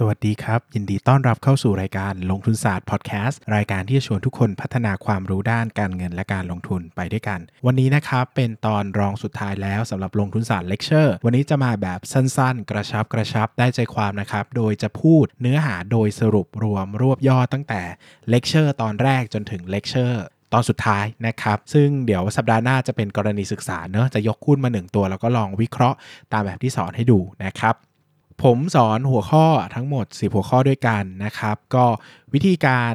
สวัสดีครับ ยินดีต้อนรับเข้าสู่รายการลงทุนศาสตร์พอดแคสต์รายการที่จะชวนทุกคนพัฒนาความรู้ด้านการเงินและการลงทุนไปด้วยกัน วันนี้นะครับเป็นตอนรองสุดท้ายแล้วสำหรับลงทุนศาสตร์เลคเชอร์วันนี้จะมาแบบสั้นๆ กระชับกระชับได้ใจความนะครับ โดยจะพูดเนื้อหาโดยสรุปรวมรวบยอดตั้งแต่เลคเชอร์ตอนแรกจนถึงเลคเชอร์ตอนสุดท้ายนะครับ ซึ่งเดี๋ยวสัปดาห์หน้าจะเป็นกรณีศึกษาเนอะจะยกหุ้นมา 1 ตัว แล้วก็ลองวิเคราะห์ตามแบบที่สอนให้ดูนะครับ ผมสอนหัวข้อทั้งหมด 10 หัวข้อด้วยกันนะครับ ก็วิธีการ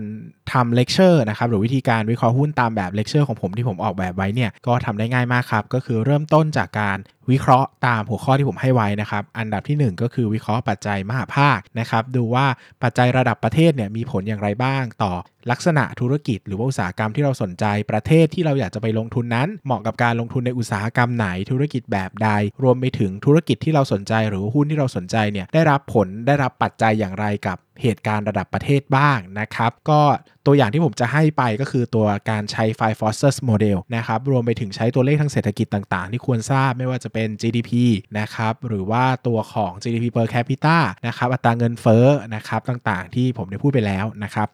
ทำเลคเชอร์นะครับหรือวิธีการวิเคราะห์หุ้นตามแบบเลคเชอร์ของผมที่ผมออกแบบไว้เนี่ยก็ทำได้ง่ายมากครับก็คือเริ่มต้นจากการวิเคราะห์ตามหัวข้อที่ผมให้ไว้นะครับอันดับที่ 1 ก็คือวิเคราะห์ปัจจัยมหภาคนะครับดูว่าปัจจัยระดับประเทศเนี่ยมีผลอย่างไรบ้าง ต่อลักษณะธุรกิจ หรือว่าอุตสาหกรรมที่เราสนใจประเทศที่เราอยากจะไปลงทุนนั้น เหมาะกับการลงทุนในอุตสาหกรรมไหนธุรกิจแบบใด รวมไปถึงธุรกิจที่เราสนใจ หรือหุ้นที่เราสนใจเนี่ยได้รับผลได้รับปัจจัยอย่างไรกับเหตุการณ์ระดับประเทศบ้างนะครับ ก็ตัวอย่างที่ผมจะให้ไปก็คือตัวการใช้ Five Forces Model นะครับ รวมไปถึงใช้ตัวเลขทางเศรษฐกิจต่างๆ ที่ควรทราบไม่ว่าจะเป็น GDP นะครับ หรือว่าตัวของ GDP per capita นะครับ อัตราเงินเฟ้อนะครับ ต่างๆ ที่ผมได้พูดไปแล้วนะครับ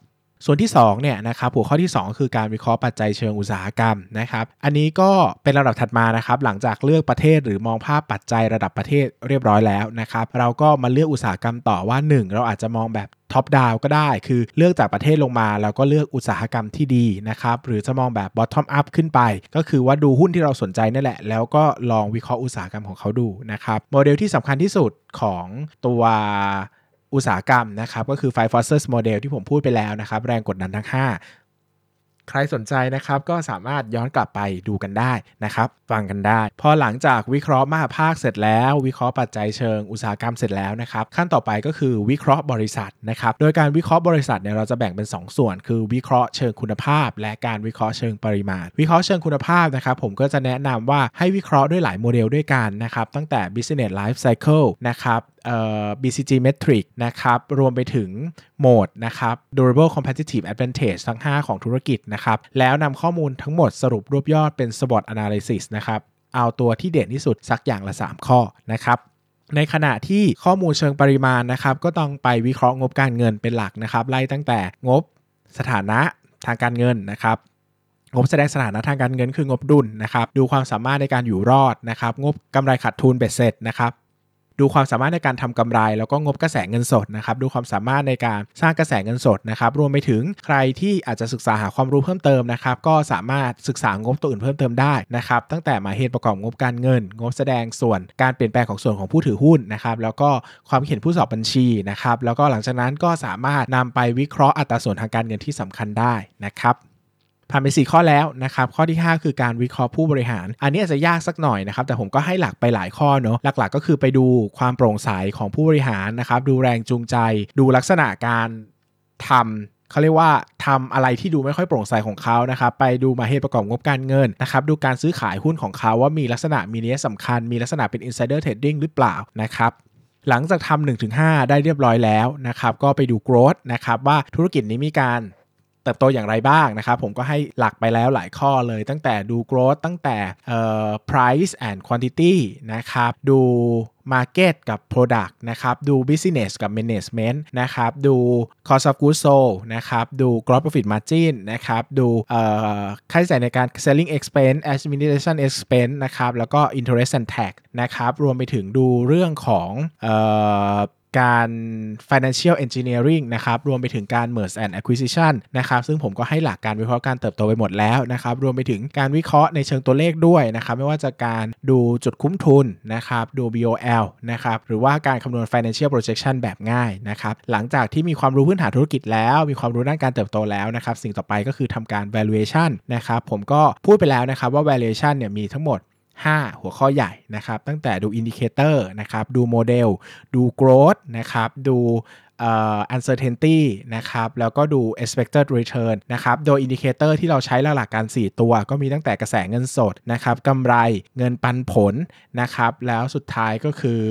ส่วนที่2เนี่ยนะครับหัวข้อที่ 2 คือการวิเคราะห์ปัจจัยเชิงอุตสาหกรรมนะครับ อันนี้ก็เป็นระดับถัดมานะครับ หลังจากเลือกประเทศหรือมองภาพปัจจัยระดับประเทศเรียบร้อยแล้วนะครับ เราก็มาเลือกอุตสาหกรรมต่อว่า 1 เราอาจจะมองแบบท็อปดาวก็ได้ คือเลือกจากประเทศลงมาแล้วก็เลือกอุตสาหกรรมที่ดีนะครับ หรือจะมองแบบบอททอมอัพขึ้นไป ก็คือว่าดูหุ้นที่เราสนใจนั่นแหละ แล้วก็ลองวิเคราะห์อุตสาหกรรมของเขาดูนะครับ โมเดลที่สำคัญที่สุดของตัว อุตสาหกรรมนะครับก็คือ Five Forces Model ที่ผมพูดไปแล้วนะครับแรงกดดันทั้ง 5 ใครสนใจนะครับก็สามารถย้อนกลับไปดูกันได้นะครับฟังกันได้ พอหลังจากวิเคราะห์มหาภาคเสร็จแล้ว วิเคราะห์ปัจจัยเชิงอุตสาหกรรมเสร็จแล้วนะครับขั้นต่อไปก็คือวิเคราะห์บริษัทนะครับโดยการวิเคราะห์บริษัทเนี่ยเราจะแบ่งเป็น 2 ส่วน คือวิเคราะห์เชิงคุณภาพ และการวิเคราะห์เชิงปริมาณ วิเคราะห์เชิงคุณภาพนะครับผมก็จะแนะนำว่าให้วิเคราะห์ด้วยหลายโมเดลด้วยกันนะครับตั้งแต่ business life cycle นะครับเอ่อ BCG metric นะครับรวมไปถึงโหมดนะครับ durable competitive advantage ทั้ง 5 ของธุรกิจนะครับ แล้วนำข้อมูลทั้งหมดสรุปรวบยอดเป็น SWOT analysis นะครับ เอาตัวที่เด่นที่สุดสักอย่างละ 3 ข้อนะครับในขณะที่ข้อมูลเชิงปริมาณนะครับ ก็ต้องไปวิเคราะห์งบการเงินเป็นหลักนะครับ ไล่ตั้งแต่งบสถานะทางการเงินนะครับ งบแสดงสถานะทางการเงินคืองบดุลนะครับ ดูความสามารถในการอยู่รอดนะครับ งบกำไรขาดทุนเบ็ดเสร็จนะครับ ดูความสามารถในการทำกำไร แล้วก็งบกระแสเงินสดนะครับดูความสามารถในการสร้างกระแสเงินสดนะครับรวมไปถึงใครที่อาจจะศึกษาหาความรู้เพิ่มเติมนะครับก็สามารถศึกษางบตัวอื่นเพิ่มเติมได้นะครับตั้งแต่หมายเหตุประกอบงบการเงิน งบแสดงส่วนการเปลี่ยนแปลงของส่วนของผู้ถือหุ้นนะครับแล้วก็ความเห็นผู้สอบบัญชีนะครับแล้วก็หลังจากนั้นก็สามารถนำไปวิเคราะห์อัตราส่วนทางการเงินที่สำคัญได้นะครับ ผ่านไป 4 ข้อแล้วนะครับ ข้อที่ 5 คือการวิเคราะห์ผู้บริหาร อันนี้อาจจะยากสักหน่อยนะครับ แต่ผมก็ให้หลักไปหลายข้อเนาะ หลักๆ ก็คือไปดูความโปร่งใสของผู้บริหารนะครับ ดูแรงจูงใจ ดูลักษณะการทำเขาเรียกว่าทำอะไรที่ดูไม่ค่อยโปร่งใสของเขานะครับไปดูมาเหตุประกอบงบการเงินนะครับดูการซื้อขายหุ้นของเขาว่ามีลักษณะมีนัยสำคัญ มีลักษณะเป็น insider trading หรือเปล่านะครับหลังจากทำ1-5 ได้เรียบร้อยแล้วนะครับก็ไปดู growth นะครับว่าธุรกิจนี้มีการ เติบโตอย่างไรบ้างนะครับ ผมก็ให้หลักไปแล้วหลายข้อเลยตั้งแต่ดู growth ตั้งแต่เอ่อ price and quantity นะครับ ดู market กับ product นะครับ ดู business กับ management นะครับ ดู cost of goods sold นะครับ ดู gross profit margin นะครับ ดูเอ่อค่าใช้จ่ายในการ selling expense administration expense นะครับ แล้วก็ interest and tax นะครับ รวมไปถึงดูเรื่องของเอ่อ การ financial engineering นะครับ รวมไปถึงการ merge and acquisition นะครับ ซึ่งผมก็ให้หลักการวิเคราะห์การเติบโตไปหมดแล้วนะครับ รวมไปถึงการวิเคราะห์ในเชิงตัวเลขด้วยนะครับ ไม่ว่าจะการดูจุดคุ้มทุนนะครับ ดู BOL นะครับ หรือว่าการคำนวณ financial projection แบบง่ายนะครับ หลังจากที่มีความรู้พื้นฐานธุรกิจแล้ว มีความรู้ด้านการเติบโตแล้วนะครับ สิ่งต่อไปก็คือทำการ valuation นะครับ ผมก็พูดไปแล้วนะครับว่า valuation เนี่ยมีทั้งหมด 5 หัวข้อใหญ่นะครับ ตั้งแต่ดู indicator นะครับ ดูโมเดล ดู growth นะครับ ดูอ่อ uncertainty นะครับ แล้วก็ดู expected return นะครับ โดย indicator ที่เราใช้หลักๆการ 4 ตัว ก็มีตั้งแต่กระแสเงินสดนะครับกำไรเงินปันผลนะครับ แล้วสุดท้ายก็คือ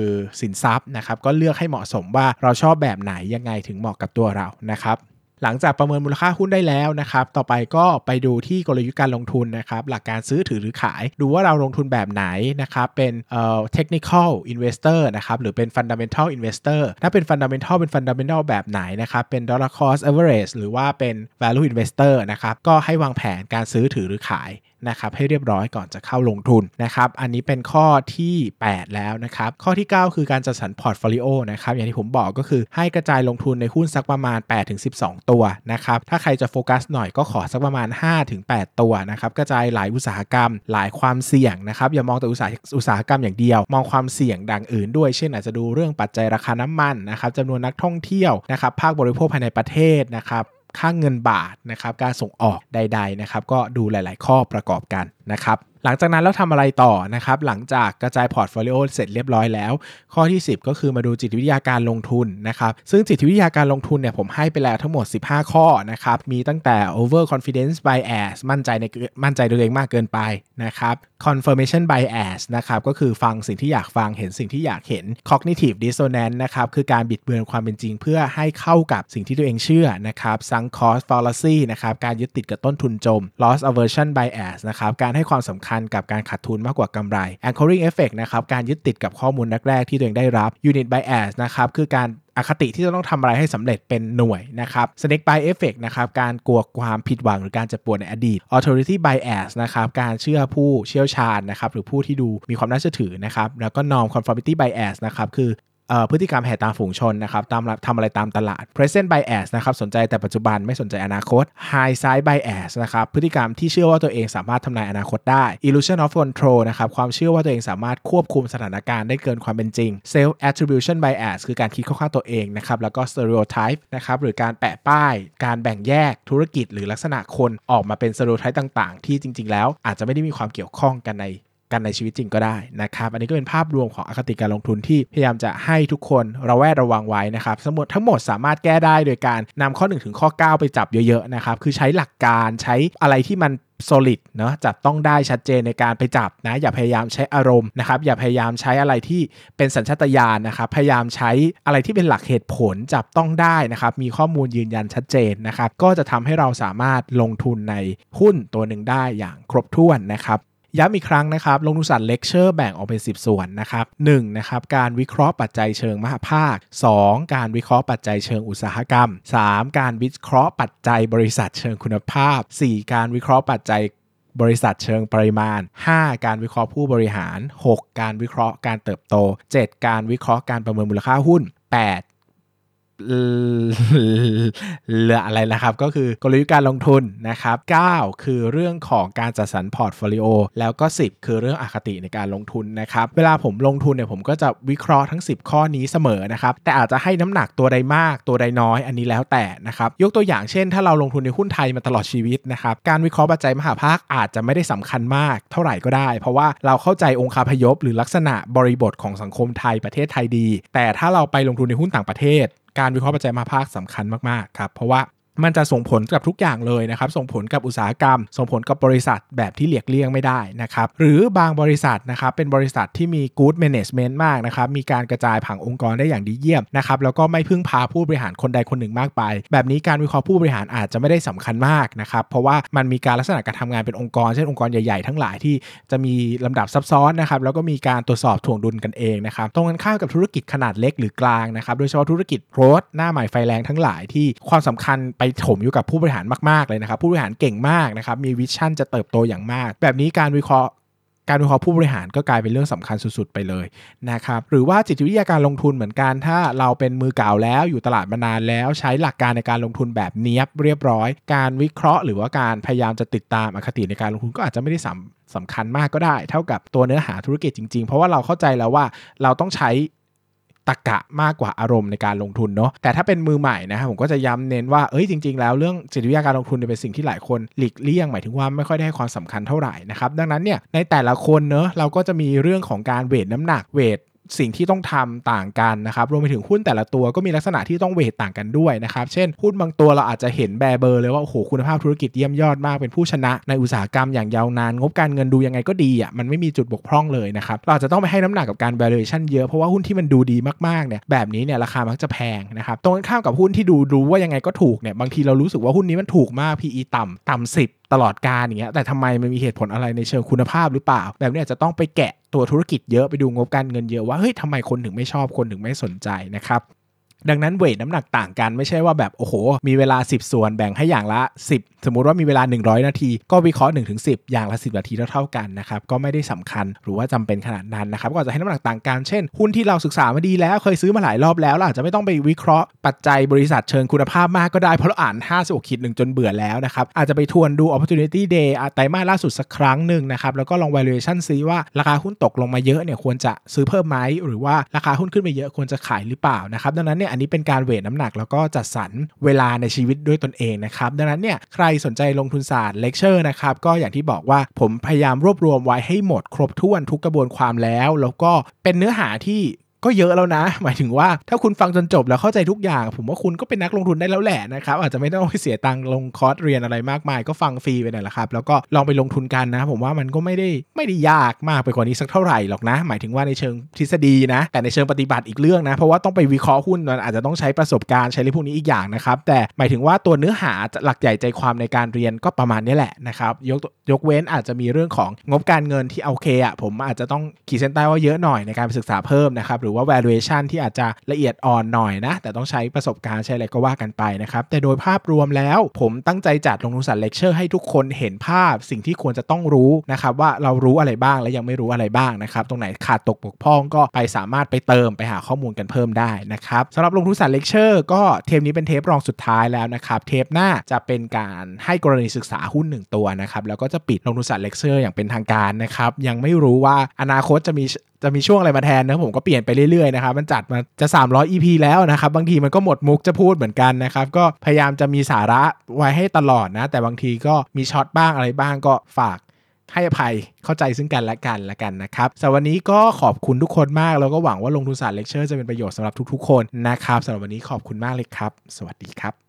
สินทรัพย์นะครับ ก็เลือกให้เหมาะสมว่าเราชอบแบบไหนยังไงถึงเหมาะกับตัวเรานะครับ หลังจากประเมินมูลค่าหุ้นได้แล้วนะครับ ต่อไปก็ไปดูที่กลยุทธ์การลงทุนนะครับ หลักการซื้อถือหรือขาย ดูว่าเราลงทุนแบบไหนนะครับ เป็นเอ่อ technical investor นะครับ หรือเป็น fundamental investor ถ้าเป็น fundamental เป็น fundamental แบบไหนนะครับ เป็น dollar cost average หรือว่าเป็น value investor นะครับ ก็ให้วางแผนการซื้อถือหรือขาย นะครับให้เรียบร้อยก่อนจะเข้าลงทุนนะครับอันนี้เป็นข้อที่ 8 แล้วนะครับข้อที่ 9 คือการจัดสรรพอร์ตโฟลิโอนะครับอย่างที่ผมบอกก็คือให้กระจายลงทุนในหุ้นสักประมาณ 8-12 ตัวนะครับถ้าใครจะโฟกัสหน่อยก็ขอสักประมาณ 5-8 ตัวนะครับกระจายหลายอุตสาหกรรม หลายความเสี่ยงนะครับอย่ามองแต่อุตสาหอุตสาหกรรมอย่างเดียว มองความเสี่ยงด้านอื่นด้วยเช่นอาจจะดูเรื่องปัจจัยราคาน้ำมันนะครับจำนวนนักท่องเที่ยวนะครับภาคบริโภคภายในประเทศนะครับ ค่าเงินบาทนะครับ การส่งออกใด ๆนะครับ ก็ดูหลาย ๆ ข้อประกอบกัน นะครับหลังจากนั้นแล้วทำอะไรต่อนะครับหลังจากกระจายพอร์ตโฟลิโอเสร็จเรียบร้อยแล้ว ข้อที่ 10 ก็คือมาดูจิตวิทยาการลงทุนนะครับซึ่งจิตวิทยาการลงทุนเนี่ยผมให้ไปแล้วทั้งหมด 15 ข้อนะครับมีตั้งแต่ over confidence bias มั่นใจในมั่นใจตัวเองมากเกินไปนะครับ confirmation bias นะครับก็คือฟังสิ่งที่อยากฟังเห็นสิ่งที่อยากเห็น cognitive dissonance นะครับคือการบิดเบือนความเป็นจริง เพื่อให้เข้ากับสิ่งที่ตัวเองเชื่อนะครับ sunk cost fallacy นะครับการยึดติดกับต้นทุนจม loss aversion bias นะครับการให้ความสำคัญกับการขาดทุนมากกว่ากำไร anchoring effect นะครับการยึดติดกับข้อมูลแรกๆที่ตัวเองได้รับ unit bias นะครับคือการอคติที่จะต้องทำอะไรให้สำเร็จเป็นหน่วยนะครับ snake bite effect นะครับการกลัวความผิดหวังหรือการเจ็บปวดในอดีต authority bias นะครับการเชื่อผู้เชี่ยวชาญนะครับหรือผู้ที่ดูมีความน่าเชื่อถือนะครับแล้วก็ norm conformity bias นะครับคือ พฤติกรรมแห่ตามฝูงชนนะครับตามทำอะไรตามตลาด present bias นะครับสนใจแต่ปัจจุบันไม่สนใจอนาคต high side bias นะครับพฤติกรรมที่เชื่อว่าตัวเองสามารถทำนายอนาคตได้ illusion of control นะครับความเชื่อว่าตัวเองสามารถควบคุมสถานการณ์ได้เกินความเป็นจริง self attribution bias คือการคิดเข้าข้างตัวเองนะครับแล้วก็ stereotype นะครับหรือการแปะป้าย การแบ่งแยกธุรกิจ หรือลักษณะคนออกมาเป็น stereotype ต่าง ๆ ที่จริง ๆ แล้วอาจจะไม่ได้มีความเกี่ยวข้องกันใน กันในชีวิตจริงก็ได้นะครับอันนี้ก็เป็นภาพรวมของอคติการลงทุนที่พยายามจะให้ทุกคนระแวดระวังไว้นะครับทั้งหมดทั้งหมดสามารถแก้ได้โดยการนำข้อ1ถึงข้อ 9 ไปจับเยอะๆนะครับคือใช้หลักการใช้อะไรที่มัน solid เนาะจับต้องได้ชัดเจนในการไปจับนะ อย่าพยายามใช้อารมณ์นะครับอย่าพยายามใช้อะไรที่เป็นสัญชาตญาณนะครับพยายามใช้อะไรที่เป็นหลักเหตุผลจับต้องได้นะครับมีข้อมูลยืนยันชัดเจนนะครับก็จะทำให้เราสามารถลงทุนในหุ้นตัวหนึ่งได้อย่างครบถ้วนนะครับ ย้ำอีกครั้งนะครับ ลงทุนศาสตร์เลคเชอร์แบ่งออกเป็น 10 ส่วนนะครับ1นะครับการวิเคราะห์ปัจจัยเชิงมหภาค 2 การวิเคราะห์ปัจจัยเชิงอุตสาหกรรม 3 การวิเคราะห์ปัจจัยบริษัทเชิงคุณภาพ 4 การวิเคราะห์ปัจจัยบริษัทเชิงปริมาณ 5 การวิเคราะห์ผู้บริหาร 6 การวิเคราะห์การเติบโต 7 การวิเคราะห์การประเมินมูลค่าหุ้น 8 เหลืออะไรนะครับ ก็คือกลยุทธ์การลงทุนนะครับ 9 คือเรื่องของการจัดสรรพอร์ตโฟลิโอแล้วก็ 10 คือเรื่องอคติในการลงทุนนะครับ เวลาผมลงทุนเนี่ยผมก็จะวิเคราะห์ทั้ง 10 ข้อนี้เสมอนะครับ แต่อาจจะให้น้ำหนักตัวใดมากตัวใดน้อย อันนี้แล้วแต่นะครับ ยกตัวอย่างเช่น ถ้าเราลงทุนในหุ้นไทยมาตลอดชีวิตนะครับ การวิเคราะห์ปัจจัยมหภาคอาจจะไม่ได้สำคัญมาก เท่าไหร่ก็ได้ เพราะว่าเราเข้าใจองค์คาพยพ หรือลักษณะบริบทของสังคมไทยประเทศไทยดี แต่ถ้าเราไปลงทุนในหุ้นต่างประเทศ การวิเคราะห์ปัจจัยมาภาคสำคัญมากๆครับเพราะว่า มันจะส่งผลกับทุกอย่างเลยนะครับส่งผลกับอุตสาหกรรม ส่งผลกับบริษัทแบบที่เลียกเลี่ยงไม่ได้นะครับหรือบางบริษัทนะครับเป็นบริษัทที่มี good management มากนะครับมีการกระจายผังองค์กรได้อย่างดีเยี่ยมนะครับแล้วก็ไม่พึ่งพาผู้บริหารคนใดคนหนึ่งมากไป แบบนี้การวิเคราะห์ผู้บริหารอาจจะไม่ได้สำคัญมากนะครับเพราะว่ามันมีการลักษณะการทำงานเป็นองค์กรเช่นองค์กรใหญ่ๆทั้งหลายที่จะมีลำดับซับซ้อนนะครับแล้วก็มีการตรวจสอบถ่วงดุลกันเองนะครับตรงกันข้ามกับธุรกิจขนาดเล็กหรือกลางนะครับโดยเฉพาะธุรกิจรถหน้าใหม่ไฟแรงทั้งหลายที่ความสำคัญไปถมอยู่กับผู้บริหารมากๆเลยนะครับ ผู้บริหารเก่งมากนะครับ มีวิชั่นจะเติบโตอย่างมาก แบบนี้การวิเคราะห์การวิเคราะห์ผู้บริหารก็กลายเป็นเรื่องสำคัญสุดๆไปเลยนะครับหรือว่าจิตวิทยาการลงทุนเหมือนกันถ้าเราเป็นมือเก่าแล้วอยู่ตลาดมานานแล้วใช้หลักการในการลงทุนแบบเนี้ยบเรียบร้อย การวิเคราะห์ หรือว่าการพยายามจะติดตามอคติในการลงทุนก็อาจจะไม่ได้สำสำคัญมากก็ได้ เท่ากับตัวเนื้อหาธุรกิจจริงๆ เพราะว่าเราเข้าใจแล้วว่าเราต้องใช้ ตะกะมากกว่าอารมณ์ในการลงทุนเนาะแต่ถ้าเป็นมือใหม่นะครับผมก็จะย้ำเน้นว่าเอ้ยจริง ๆ แล้วเรื่องจิตวิทยาการลงทุนเป็นสิ่งที่หลายคนหลีกเลี่ยงหมายถึงว่าไม่ค่อยได้ให้ความสำคัญเท่าไหร่นะครับดังนั้นเนี่ยในแต่ละคนเนาะเราก็จะมีเรื่องของการเวทน้ำหนักเวท สิ่งที่ต้องทำต่างกันนะครับรวมไปถึงหุ้นแต่ละตัวก็มีลักษณะที่ต้องเวทต่างกันด้วยนะครับเช่นหุ้นบางตัวเราอาจจะเห็นแบเบอร์เลยว่าโอ้โหคุณภาพธุรกิจเยี่ยมยอดมากเป็นผู้ชนะในอุตสาหกรรมอย่างยาวนาน งบการเงินดูยังไงก็ดีอะมันไม่มีจุดบกพร่องเลยนะครับเราจะต้องไปให้น้ำหนักกับการ valuation เยอะเพราะว่าหุ้นที่มันดูดีมากๆเนี่ยแบบนี้เนี่ยราคามักจะแพงนะครับตรงข้ามกับหุ้นที่ดูรู้ว่ายังไงก็ถูกเนี่ยบางทีเรารู้สึกว่าหุ้นนี้มันถูกมาก PE ต่ำต่ำสิบตลอดการอย่างเงี้ยแต่ทำไมมันมีเหตุผลอะไรในเชิงคุณภาพหรือเปล่า แบบนี้อาจจะต้องไปแกะ ตัวธุรกิจเยอะไปดูงบการเงินเยอะว่าเฮ้ยทำไมคนถึงไม่ชอบคนถึงไม่สนใจนะครับ ดังนั้นเวทน้ำหนักต่างกันไม่ใช่ว่าแบบโอ้โห มีเวลา 10 ส่วนแบ่งให้อย่างละ 10 สมมุติว่ามีเวลา 100 นาที ก็วิเคราะห์1ถึง10อย่างละ 10 นาทีเท่าๆกันนะครับก็ไม่ได้สำคัญหรือว่าจำเป็นขนาดนั้นนะครับก็จะให้น้ำหนักต่างกันเช่นหุ้นที่เราศึกษามาดีแล้วเคยซื้อมาหลายรอบแล้วเราอาจจะไม่ต้องไปวิเคราะห์ปัจจัยบริษัทเชิงคุณภาพมากก็ได้เพราะเราอ่าน56ขีดหนึ่งจนเบื่อแล้วนะครับอาจจะไปทวนดู opportunity day ไตรมาสล่าสุดสักครั้งหนึ่งนะครับแล้วก็ลอง valuation ซิว่าราคาหุ้นตกลงมาเยอะเนี่ยควรจะซื้อเพิ่มไหมหรือว่าราคาหุ้นขึ้นไปเยอะควรจะขายหรือเปล่านะครับดังนั้นเนี่ยอันนี้เป็นการ weight น้ำหนักแล้วก็จัดสรรเวลาในชีวิตด้วยตนเองนะครับดังนั้นเนี่ยใครสนใจลงทุนศาสตร์เลคเชอร์นะครับก็อย่างที่บอกว่าผมพยายามรวบรวมไว้ให้หมดครบถ้วนทุกกระบวนความแล้ว แล้วก็เป็นเนื้อหาที่ ก็เยอะแล้วนะ หมายถึงว่าถ้าคุณฟังจนจบแล้วเข้าใจทุกอย่าง ผมว่าคุณก็เป็นนักลงทุนได้แล้วแหละนะครับ อาจจะไม่ต้องไปเสียตังค์ลงคอร์สเรียนอะไรมากมาย ก็ฟังฟรีไปนั่นแหละครับ แล้วก็ลองไปลงทุนกันนะ ผมว่ามันก็ไม่ได้ไม่ได้ยากมากไปกว่านี้สักเท่าไหร่หรอกนะ หมายถึงว่าในเชิงทฤษฎีนะ แต่ในเชิงปฏิบัติอีกเรื่องนะ เพราะว่าต้องไปวิเคราะห์หุ้นมันอาจจะต้องใช้ประสบการณ์ใช้เรื่องพวกนี้อีกอย่างนะครับ แต่หมายถึงว่าตัวเนื้อหาหลักใหญ่ใจความในการเรียนก็ประมาณนี้แหละนะครับ ยกยกเว้นอาจจะมีเรื่องของงบการเงินที่โอเคอะผมอาจจะต้องขีดเส้นใต้ว่าเยอะหน่อยในการไปศึกษาเพิ่มนะครับหรือว่า valuation ที่อาจจะละเอียดอ่อนหน่อยนะ แต่ต้องใช้ประสบการณ์ใช้อะไรก็ว่ากันไปนะครับ แต่โดยภาพรวมแล้วผมตั้งใจจัดลงทุนศาสตร์เลคเชอร์ให้ทุกคนเห็นภาพสิ่งที่ควรจะต้องรู้นะครับว่าเรารู้อะไรบ้างและยังไม่รู้อะไรบ้างนะครับ ตรงไหนขาดตกบกพร่องก็ไปสามารถไปเติมไปหาข้อมูลกันเพิ่มได้นะครับสำหรับลงทุนศาสตร์เลคเชอร์ก็เทปนี้เป็นเทปรองสุดท้ายแล้วนะครับเทปหน้าจะเป็นการให้กรณีศึกษาหุ้น 1 ตัวนะครับแล้วก็จะปิดลงทุนศาสตร์เลคเชอร์อย่างเป็นทางการนะครับยังไม่รู้ว่าอนาคตจะมี จะมีช่วงอะไรมาแทนนะผมก็เปลี่ยนไปเรื่อยๆนะครับมันจัดมาจะ 300 EP แล้วนะครับบางทีมันก็หมดมุกจะพูดเหมือนกันนะครับก็พยายามจะมีสาระไว้ให้ตลอดนะ แต่บางทีก็มีช็อตบ้างอะไรบ้างก็ฝากให้อภัยเข้าใจซึ่งกันและกันละกันนะครับสำหรับวันนี้ก็ขอบคุณทุกคนมาก แล้วก็หวังว่าลงทุนศาสตร์เลคเชอร์จะเป็นประโยชน์สำหรับทุกๆ คนนะครับสำหรับวันนี้ขอบคุณมากเลยครับ สวัสดีครับ